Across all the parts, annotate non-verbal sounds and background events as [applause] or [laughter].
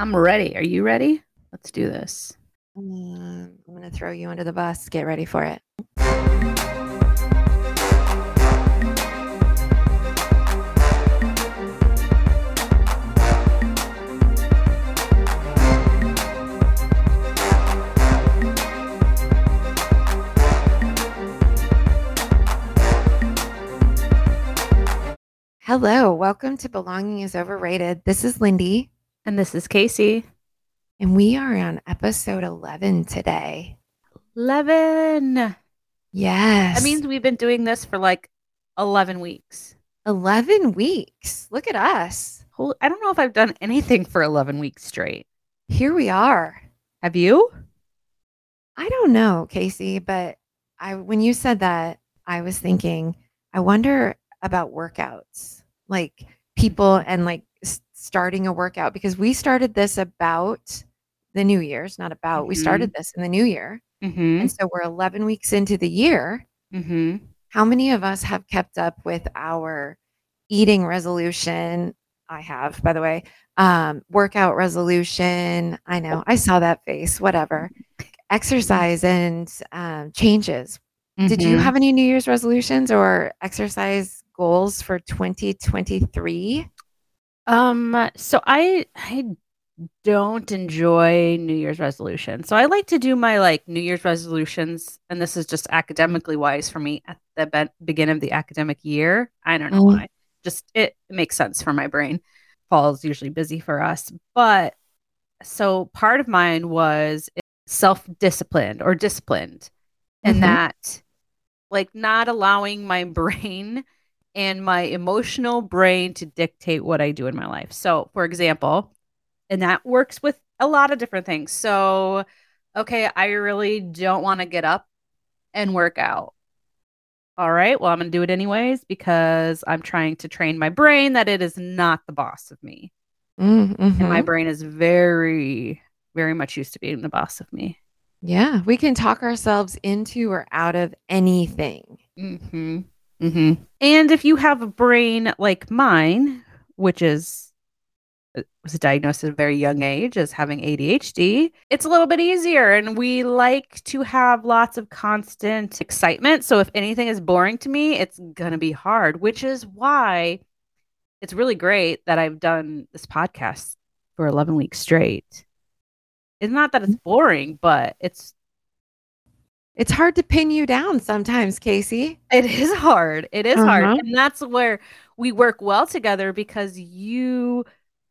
I'm ready. Are you ready? Let's do this. Mm, I'm going to throw you under the bus. Get ready for it. Hello, welcome to Belonging is Overrated. This is Lindy, And this is Casey. and we are on episode 11 today. 11. Yes. That means we've been doing this for like 11 weeks. 11 weeks. Look at us. I don't know if I've done anything for 11 weeks straight. Here we are. Have you? I don't know, Casey, but I when you said that, I was thinking, I wonder about workouts. Like people and like starting a workout because we started this about the New Year's, not about. We Mhm. started this in the New Year. Mm-hmm. And so we're 11 weeks into the year. Mm-hmm. How many of us have kept up with our eating resolution? I have, by the way. Um, workout resolution. I know. I saw that face. Whatever. Exercise and um, changes. Did you Mhm. have any New Year's resolutions or exercise goals for 2023? Um, so I I don't enjoy New Year's resolutions. So I like to do my like New Year's resolutions, and this is just academically wise for me at the be- beginning of the academic year. I don't know Mm. why. Just it makes sense for my brain. Fall's usually busy for us, but so part of mine was self-disciplined or disciplined, and Mhm. that like not allowing my [laughs] brain and my emotional brain to dictate what I do in my life. So, for example, and that works with a lot of different things. So, okay, I really don't want to get up and work out. All right, well, I'm going to do it anyways because I'm trying to train my brain that it is not the boss of me. Mm, And my mhm. brain is very, very much used to being the boss of me. Yeah, we can talk ourselves into or out of anything. Mm-hmm. Mm-hmm. And if you have a brain like mine, which is uh, was diagnosed at a very young age as having ADHD, it's a little bit easier. And we like to have lots of constant excitement. So if anything is boring to me, it's gonna be hard, which is why it's really great that I've done this podcast for 11 weeks straight. It's not that it's boring, but it's It's hard to pin you down sometimes, Casey. It is hard. It is hard. Uh-huh. And that's where we work well together because you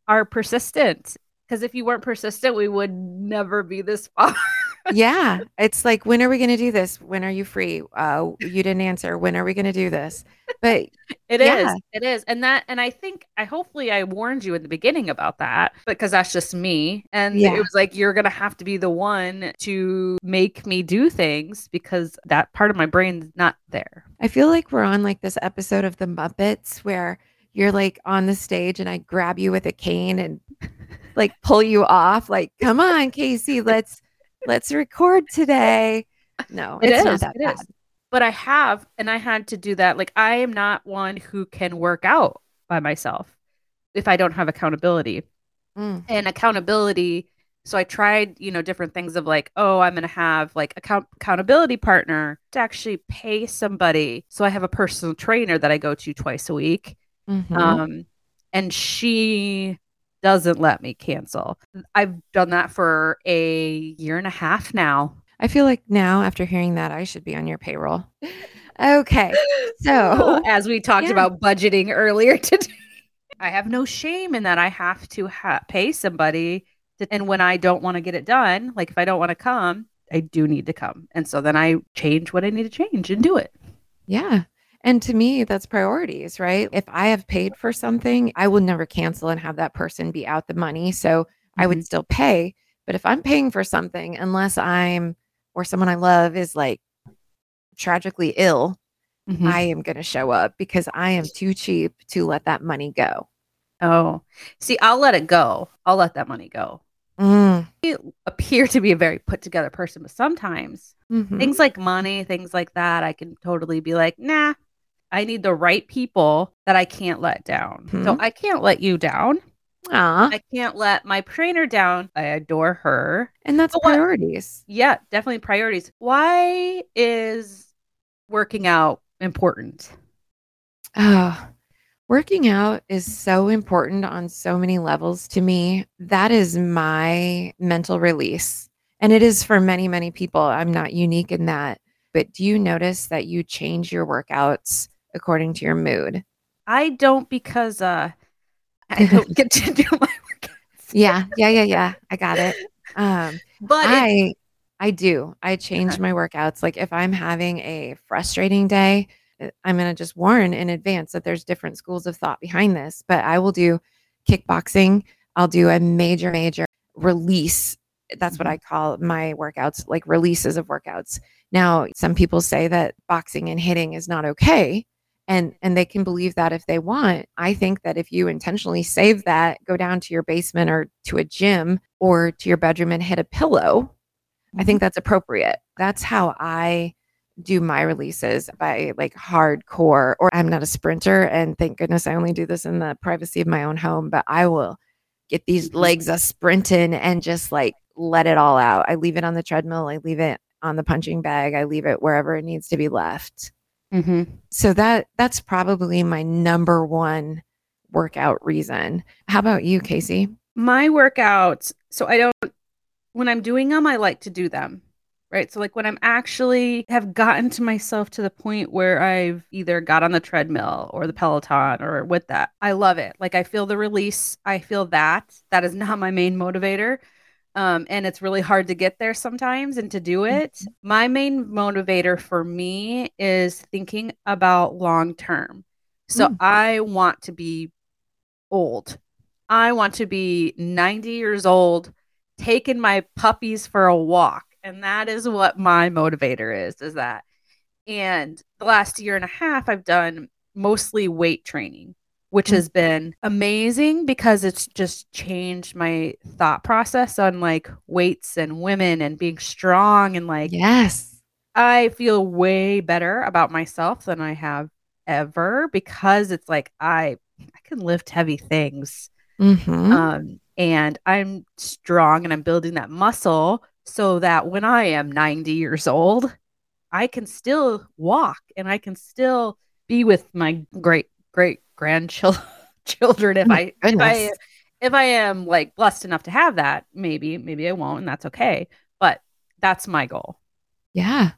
are persistent. Because if you weren't persistent, we would never be this far. [laughs] yeah, it's like, when are we going to do this? When are you free? Uh, you didn't answer. When are we going to do this? But It is. Yeah. It is. And that and I think I hopefully I warned you in the beginning about that because that's just me. And Yeah. it was like you're gonna have to be the one to make me do things because that part of my brain's not there. I feel like we're on like this episode of The Muppets where you're like on the stage and I grab you with a cane and like pull you off. Like, come on, Casey, let's let's record today. No, It it's not that bad. is. but I have, and I had to do that. Like, I am not one who can work out by myself if I don't have accountability. Mm. And accountability, so I tried, you know, different things of like, oh, I'm going to have like account- accountability partner to actually pay somebody. So I have a personal trainer that I go to twice a week. Mhm. Um, and she doesn't let me cancel. I've done that for a year and a half now. I feel like now after hearing that, I should be on your payroll. Okay. [laughs] So, as we talked yeah. about budgeting earlier [laughs] today, I have no shame in that I have to ha- pay somebody. To, and when I don't want to get it done, like if I don't want to come, I do need to come. And so then I change what I need to change and do it. Yeah. And to me, that's priorities, right? If I have paid for something, I will never cancel and have that person be out the money. So I would still pay. But if I'm paying for something, unless I'm or someone I love is like tragically ill, Mhm. I am going to show up because I am too cheap to let that money go. oh, see, I'll let it go. I'll let that money go. Mm. Appear to be a very put together person, but sometimes Mhm. things like money, things like that, I can totally be like, nah, I need the right people that I can't let down. So Mhm. I can't let you down. Aw. I can't let my trainer down. I adore her. And that's But what- priorities. Yeah, definitely priorities. Why is working out important? Oh, working out is so important on so many levels to me. That is my mental release. And it is for many, many people. I'm not unique in that. But do you notice that you change your workouts according to your mood? I don't because uh I don't get to do my workouts. Yeah, yeah, yeah, yeah. I got it. Um, But I I do. I change Okay. my workouts. Like if I'm having a frustrating day, uh, I'm going to just warn in advance that there's different schools of thought behind this, but I will do kickboxing. I'll do a major major release. That's what Mhm. I call my workouts, like releases of workouts. Now, some people say that boxing and hitting is not okay, and and they can believe that if they want. I think that if you intentionally save that, go down to your basement or to a gym or to your bedroom and hit a pillow, I think that's appropriate. That's how I do my releases by like hardcore or I'm not a sprinter and thank goodness I only do this in the privacy of my own home, but I will get these Mhm. legs a sprinting and just like let it all out. I leave it on the treadmill, I leave it on the punching bag, I leave it wherever it needs to be left. Mhm. So that that's probably my number one workout reason. How about you, Casey? my workouts, so I don't when I'm doing them, I like to do them. Right. So like when I'm actually have gotten to myself to the point where I've either got on the treadmill or the Peloton or with that, I love it. Like I feel the release. I feel that. That is not my main motivator. Um, and it's really hard to get there sometimes and to do it. My main motivator for me is thinking about long term. So Mm. I want to be old. I want to be 90 years old, taking my puppies for a walk. And that is what my motivator is, is that. And the last year and a half, I've done mostly weight training, which has been amazing because it's just changed my thought process on like weights and women and being strong and like Yes. I feel way better about myself than I have ever because it's like I I can lift heavy things. Mhm. Um and I'm strong and I'm building that muscle so that when I am 90 years old, I can still walk and I can still be with my great great grandchildren [laughs] children if I if I if I am like blessed enough to have that, maybe maybe I won't and that's okay. But that's my goal. Yeah.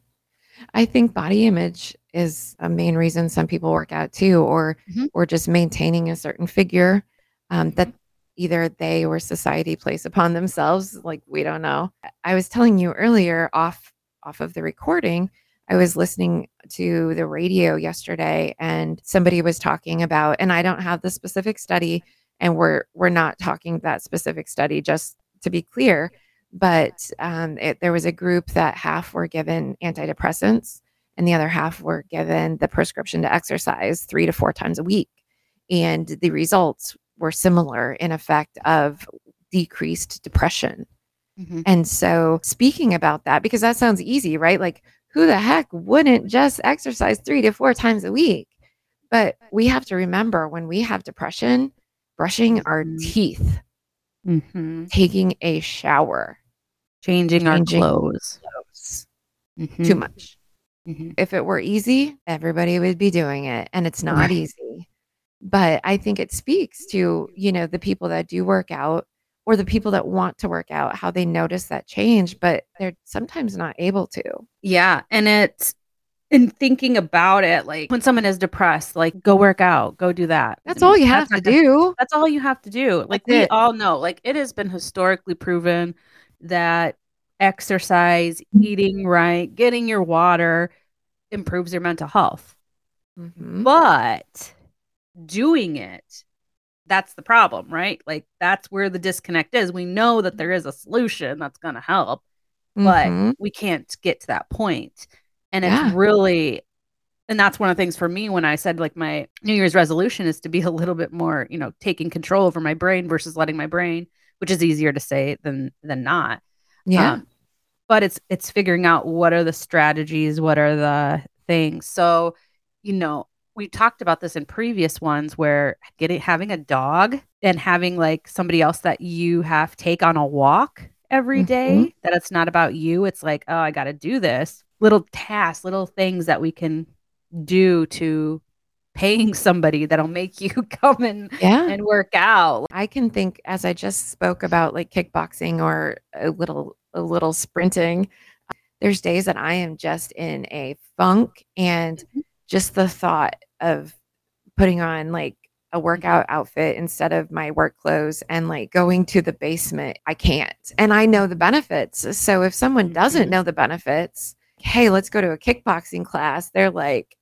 I think body image is a main reason some people work out too, or Mhm. or just maintaining a certain figure um, that either they or society place upon themselves. Like we don't know. I was telling you earlier off off of the recording, I was listening to the radio yesterday, and somebody was talking about, and I don't have the specific study, and we're we're not talking that specific study, just to be clear but um, it, there was a group that half were given antidepressants and the other half were given the prescription to exercise three to four times a week. And the results were similar in effect of decreased depression. Mhm. and so speaking about that because that sounds easy right? Like who the heck wouldn't just exercise three to four times a week but we have to remember when we have depression brushing our Mhm. teeth Mhm. taking a shower Changing our Changing clothes. clothes. Mhm. too much. Mhm. If it were easy, everybody would be doing it, and it's not Right. easy. But I think it speaks to, you know, the people that do work out or the people that want to work out, how they notice that change, but they're sometimes not able to. Yeah, and it's in thinking about it, like when someone is depressed, like go work out, go do that. That's all you have to gonna- do. That's all you have to do. Like That's we it. all know, like it has been historically proven that exercise, eating right, getting your water improves your mental health. Mhm. But doing it, that's the problem, right? Like that's where the disconnect is. We know that there is a solution that's going to help, but Mhm. we can't get to that point. And Yeah. it's really and that's one of the things for me when I said like my New Year's resolution is to be a little bit more, you know, taking control over my brain versus letting my brain, which is easier to say than than not. Yeah. Um, but it's it's figuring out what are the strategies, what are the things. So, you know, we talked about this in previous ones where getting having a dog and having like somebody else that you have take on a walk every day, Mhm. that it's not about you. It's like, oh, I got to do this. Little tasks, little things that we can do to paying somebody that'll make you [laughs] come and, Yeah. and work out. I can think as I just spoke about like kickboxing or a little a little sprinting. There's days that I am just in a funk and Mhm. just the thought of putting on like a workout outfit instead of my work clothes and like going to the basement, I can't. And I know the benefits. So if someone doesn't Mhm. know the benefits, hey, let's go to a kickboxing class. They're like,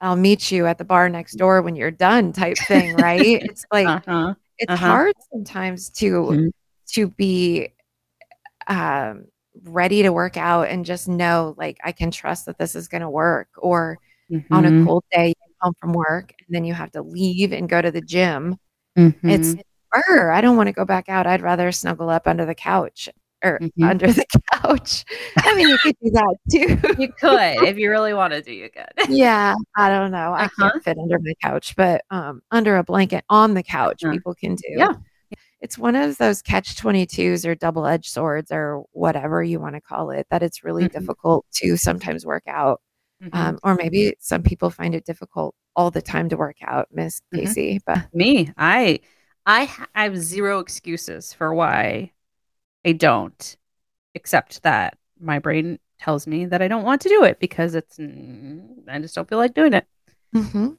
I'll meet you at the bar next door when you're done type thing, right? It's like Uh-huh. it's Uh-huh. hard sometimes to Mhm. to be um ready to work out and just know like I can trust that this is going to work or on a Mhm. cold day home from work and then you have to leave and go to the gym it's Mhm. "Brr, I don't want to go back out I'd rather snuggle up under the couch or Mhm. under the [laughs] couch I mean you could do that too You could if you really wanted to, do you could. [laughs] yeah I don't know I Uh-huh. can't fit under my couch but um under a blanket on the couch Uh-huh. people can do Yeah. it's one of those catch 22s or double edged swords or whatever you want to call it that it's really Mhm. difficult to sometimes work out Mhm. um, or maybe some people find it difficult all the time to work out miss Mhm. casey but [laughs] Me, I, I, I have zero excuses for why I don't, except that my brain tells me that I don't want to do it because it's, I just don't feel like doing it. Mhm.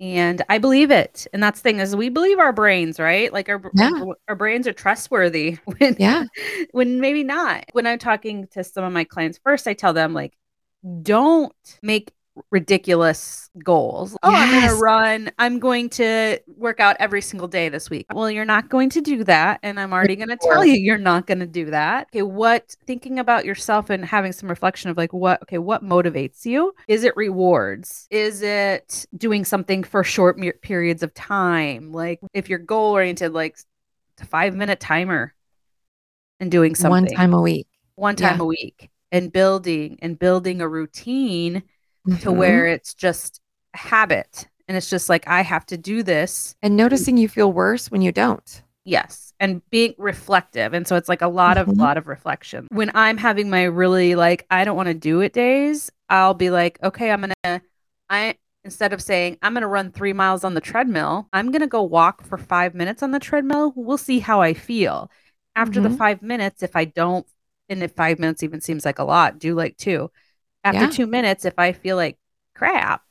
And I believe it. And that's the thing is we believe our brains, right? Like our, Yeah. our, our brains are trustworthy [laughs] when, yeah when maybe not. When I'm talking to some of my clients first, I tell them like, don't make ridiculous goals. Oh, I'm going to run. I'm going to work out every single day this week. Well, you're not going to do that. And I'm already going to tell you you're not going to do that. Okay. What thinking about yourself and having some reflection of like, what, okay, what motivates you? Is it rewards? Is it doing something for short me- periods of time? Like if you're goal oriented, like a five minute timer and doing something one time a week one time Yeah. a week and building and building a routine to Mhm. where it's just a habit and it's just like I have to do this. and noticing you feel worse when you don't Yes. And being reflective. And so it's like a lot of Mhm. lot of reflection. When I'm having my really like I don't want to do it days, I'll be like, okay, I'm gonna I instead of saying I'm gonna run three miles on the treadmill, I'm gonna go walk for five minutes on the treadmill. We'll see how I feel. After the Mhm. five minutes, if I don't and if five minutes even seems like a lot, do like two. After Yeah. two minutes, if I feel like crap,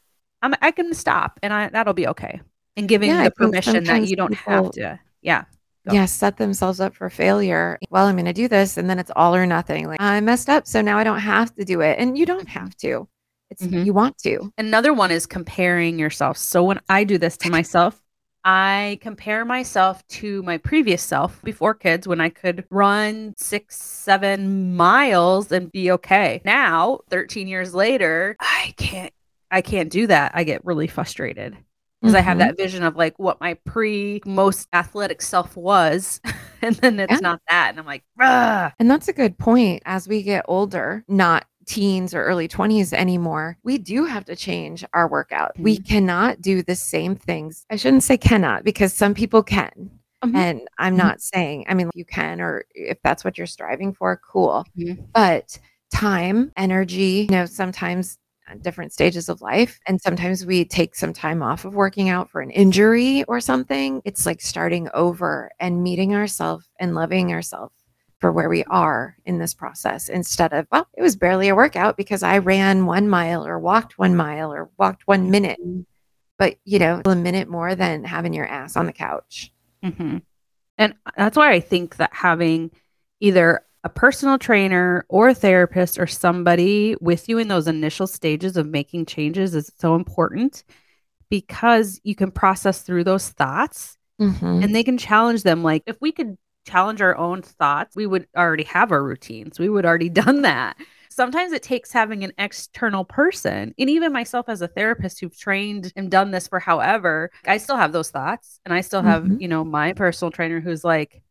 I'm I can stop and I that'll be okay. And giving Yeah, the permission that you don't people- have to. Yeah. Go. yeah set themselves up for failure well i'm going to do this and then it's all or nothing like i messed up so now i don't have to do it and you don't have to it's Mhm. you want to Another one is comparing yourself. So when I do this to [laughs] myself, I compare myself to my previous self before kids when I could run six, seven miles and be okay. Now, 13 years later, I can't I can't do that. I get really frustrated because I have Mhm. that vision of like what my pre most athletic self was. [laughs] and then it's Yeah. not that. And I'm like, Ugh. And that's a good point. As we get older, not teens or early 20s anymore, we do have to change our workout. We Mhm. cannot do the same things. I shouldn't say cannot because some people can. Mhm. And I'm Mhm. not saying, I mean, you can, or if that's what you're striving for, cool. Mhm. But time, energy, you know, sometimes different stages of life. And sometimes we take some time off of working out for an injury or something. It's like starting over and meeting ourselves and loving ourselves for where we are in this process instead of, well, it was barely a workout because I ran one mile or walked one mile or walked one minute. But, you know, a minute more than having your ass on the couch. hmm And that's why I think that having either a personal trainer or a therapist or somebody with you in those initial stages of making changes is so important because you can process through those thoughts Mhm. and they can challenge them. Like if we could challenge our own thoughts, we would already have our routines. We would already [laughs] done that. Sometimes it takes having an external person, and even myself as a therapist who've trained and done this for however, I still have those thoughts, and I still have, Mhm. you know, my personal trainer who's like,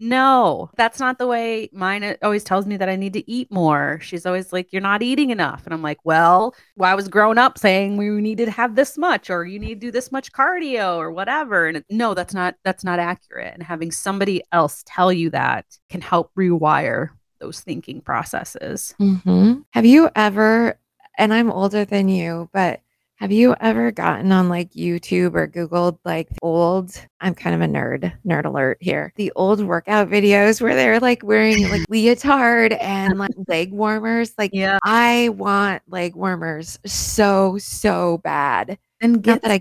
no, that's not the way mine always tells me that I need to eat more. She's always like, You're not eating enough. And I'm like, Well, well I was grown up saying we needed to have this much or you need to do this much cardio or whatever. And no, that's not that's not accurate. And having somebody else tell you that can help rewire those thinking processes. Mm-hmm. Have you ever, and I'm older than you, but have you ever gotten on like YouTube or Googled like old, I'm kind of a nerd, nerd alert here, the old workout videos where they're like wearing like [laughs] leotard and like [laughs] leg warmers? Like, Yeah. I want leg warmers so, so bad. And Not get that I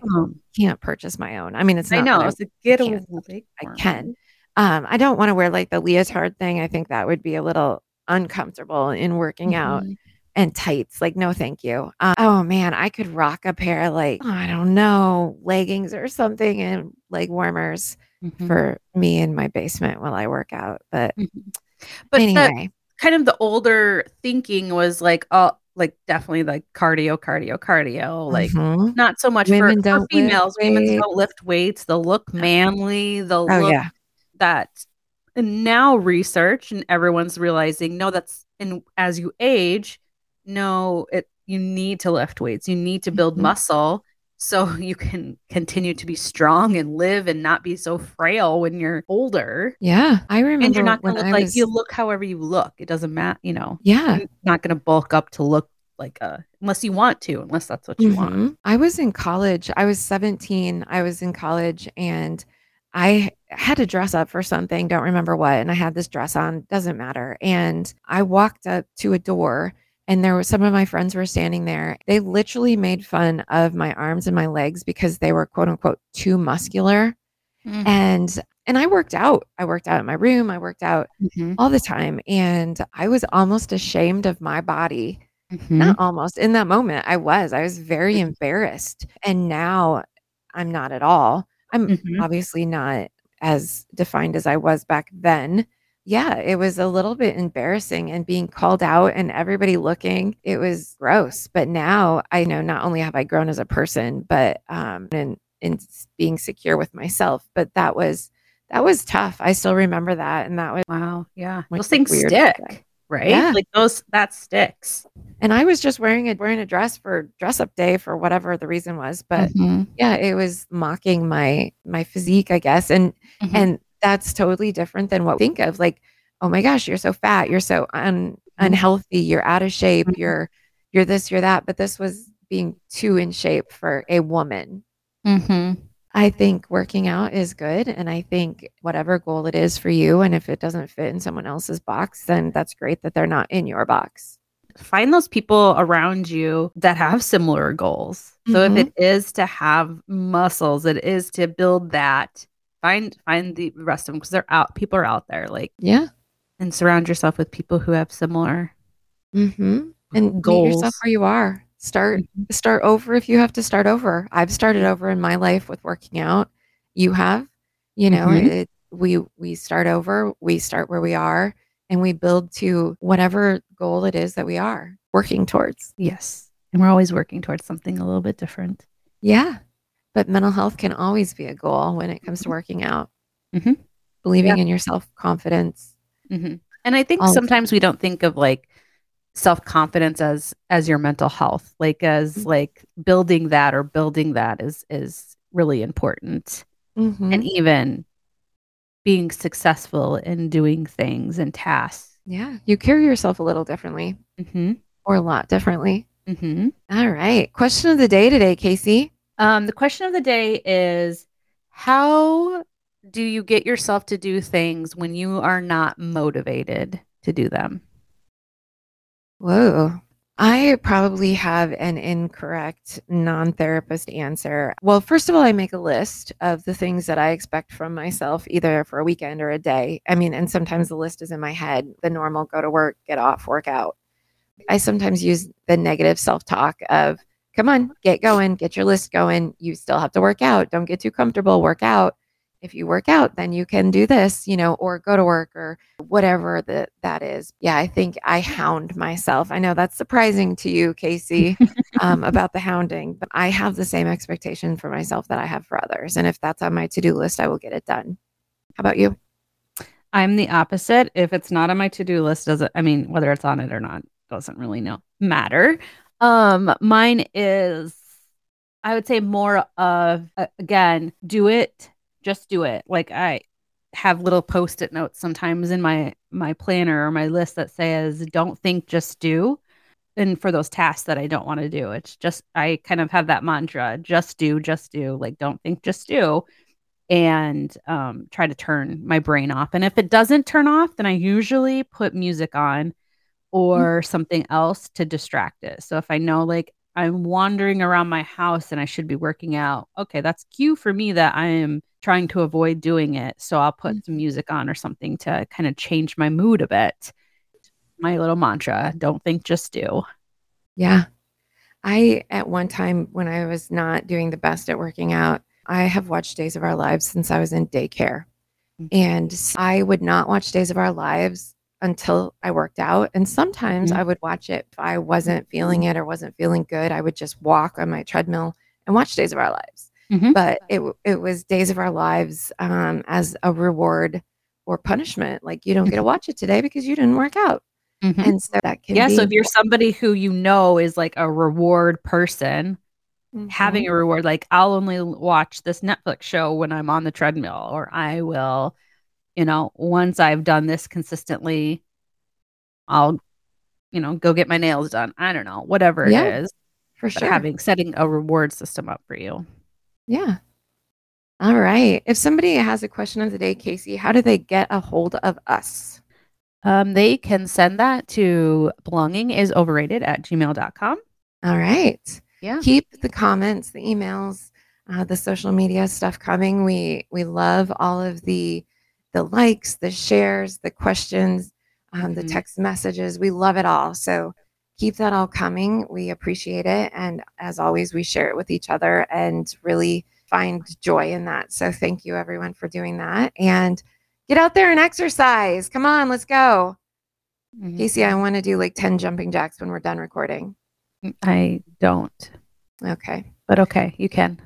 can't purchase my own. I mean, it's I know. I So get a leg I can. Um, I don't want to wear like the leotard thing. I think that would be a little uncomfortable in working out Mhm. And tights. Like, no, thank you. Um, oh man, I could rock a pair of like, I don't know, leggings or something and leg warmers Mhm. for me in my basement while I work out. But Mhm. But anyway, kind of the older thinking was like, oh, like definitely like cardio, cardio, cardio. Like mhm. not so much Women for, for females. Women don't lift weights. They'll look manly. They'll oh look yeah, that. And now research and everyone's realizing no, that's and as you age, no, it you need to lift weights. You need to build Mhm. muscle so [laughs] you can continue to be strong and live and not be so frail when you're older. yeah. I remember And you're not gonna I look like you look however you look. It doesn't matter, you know. yeah. You're not gonna bulk up to look like a unless you want to, unless that's what you want. Mhm. I was in college. I was 17. I was in college and I had to dress up for something, don't remember what, and I had this dress on, doesn't matter. And I walked up to a door and there was some of my friends were standing there. They literally made fun of my arms and my legs because they were quote unquote too muscular. Mm. And and I worked out. I worked out in my room. I worked out Mhm. all the time and I was almost ashamed of my body Mhm. not almost in that moment i was i was very Mhm. embarrassed and now i'm not at all i'm Mhm. obviously not as defined as i was back then yeah it was a little bit embarrassing and being called out and everybody looking it was gross but now i know not only have i grown as a person but um and in being secure with myself but that was that was tough i still remember that and that was Wow. Yeah. Those things stick, right? Yeah. Like those that sticks. and i was just wearing a wearing a dress for dress up day for whatever the reason was but Mhm. yeah it was mocking my my physique i guess and Mhm. and that's totally different than what we think of like oh my gosh you're so fat you're so un, unhealthy you're out of shape Mhm. you're you're this you're that but this was being too in shape for a woman Mhm. i think working out is good and i think whatever goal it is for you and if it doesn't fit in someone else's box then that's great that they're not in your box Find those people around you that have similar goals. So if Mhm. it is to have muscles, it is to build that. Find find the rest of them because they're out. People are out there, like, yeah and surround yourself with people who have similar Mm-hmm. And meet goals. yourself where you are. Start start over if you have to start over. I've started over in my life with working out. You have, you know, Mhm. it, we we start over. We start where we are, and we build to whatever goal it is that we are working towards. Yes. And we're always working towards something a little bit different. Yeah, but mental health can always be a goal when it comes to working out. Mhm. Believing in your self confidence. hmm And I think All sometimes we don't think of like self confidence as as your mental health, like as like building that or building that is is really important, Mhm. and even being successful in doing things and tasks. yeah, you carry yourself a little differently, hmm or a lot differently. hmm All right. Question of the day today, Casey. Um, the question of the day is how do you get yourself to do things when you are not motivated to do them? Whoa. I probably have an incorrect non therapist answer. Well, first of all, I make a list of the things that I expect from myself, either for a weekend or a day. I mean, and sometimes the list is in my head the normal go to work, get off, work out. I sometimes use the negative self talk of, come on, get going, get your list going. You still have to work out. Don't get too comfortable, work out. If you work out, then you can do this, you know, or go to work or whatever that that is. Yeah, I think I hound myself. I know that's surprising to you, Casey, [laughs] um, about the hounding, but I have the same expectation for myself that I have for others. And if that's on my to do list, I will get it done. How about you? I'm the opposite. If it's not on my to-do list, does it I mean, whether it's on it or not doesn't really know matter. Um mine is I would say more of again, do it, just do it. Like I have little post-it notes sometimes in my my planner or my list that says don't think, just do. And for those tasks that I don't want to do, it's just I kind of have that mantra, just do, just do, like don't think, just do and um, try to turn my brain off. And if it doesn't turn off, then I usually put music on or mm-hmm. something else to distract it. So if I know like I'm wandering around my house and I should be working out, okay, that's cue for me that I am trying to avoid doing it. So I'll put mm-hmm. some music on or something to kind of change my mood a bit. My little mantra don't think, just do. Yeah. I, at one time when I was not doing the best at working out, I have watched Days of Our Lives since I was in daycare. Mm-hmm. And I would not watch Days of Our Lives until I worked out. And sometimes mm-hmm. I would watch it if I wasn't feeling it or wasn't feeling good. I would just walk on my treadmill and watch Days of Our Lives. Mm-hmm. But it it was Days of Our Lives um, as a reward or punishment. Like you don't get to mm-hmm. watch it today because you didn't work out. Mm-hmm. And so that can yeah. Be- so if you're somebody who you know is like a reward person, mm-hmm. having a reward like I'll only watch this Netflix show when I'm on the treadmill or I will you know once I've done this consistently I'll you know go get my nails done. I don't know whatever yeah, it is for sure. having setting a reward system up for you. Yeah. All right. If somebody has a question of the day Casey how do they get a hold of us? Um, they can send that to belonging is overrated at gmail.com all right. Yeah. Keep the comments the emails uh, the social media stuff coming. We we love all of the the likes the shares the questions um, mm-hmm. the text messages we love it all so keep that all coming we appreciate it and as always we share it with each other and really find joy in that so thank you everyone for doing that and get out there and exercise come on let's go mm-hmm. casey i want to do like 10 jumping jacks when we're done recording I don't. Okay. But okay, you can.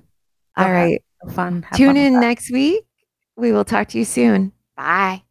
All Have right. Fun. Have Tune fun in next week. We will talk to you soon. Bye.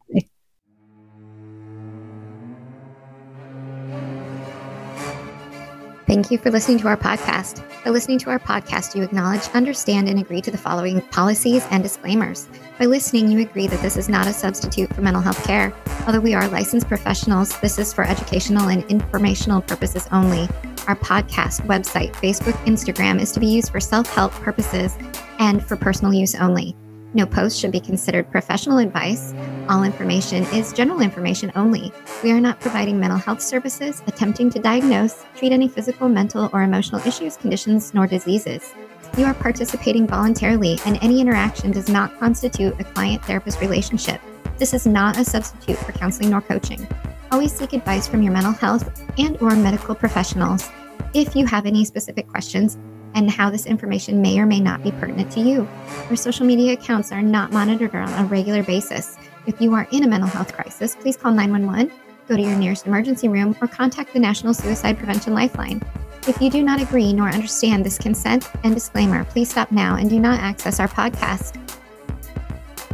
Thank you for listening to our podcast. By listening to our podcast, you acknowledge, understand, and agree to the following policies and disclaimers. By listening, you agree that this is not a substitute for mental health care. Although we are licensed professionals, this is for educational and informational purposes only. Our podcast, website, Facebook, Instagram is to be used for self help purposes and for personal use only. No post should be considered professional advice. All information is general information only. We are not providing mental health services, attempting to diagnose, treat any physical, mental, or emotional issues, conditions, nor diseases. You are participating voluntarily, and any interaction does not constitute a client therapist relationship. This is not a substitute for counseling nor coaching. Always seek advice from your mental health and or medical professionals if you have any specific questions and how this information may or may not be pertinent to you. Our social media accounts are not monitored on a regular basis. If you are in a mental health crisis, please call 911, go to your nearest emergency room, or contact the National Suicide Prevention Lifeline. If you do not agree nor understand this consent and disclaimer, please stop now and do not access our podcast.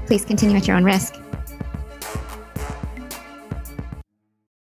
Please continue at your own risk.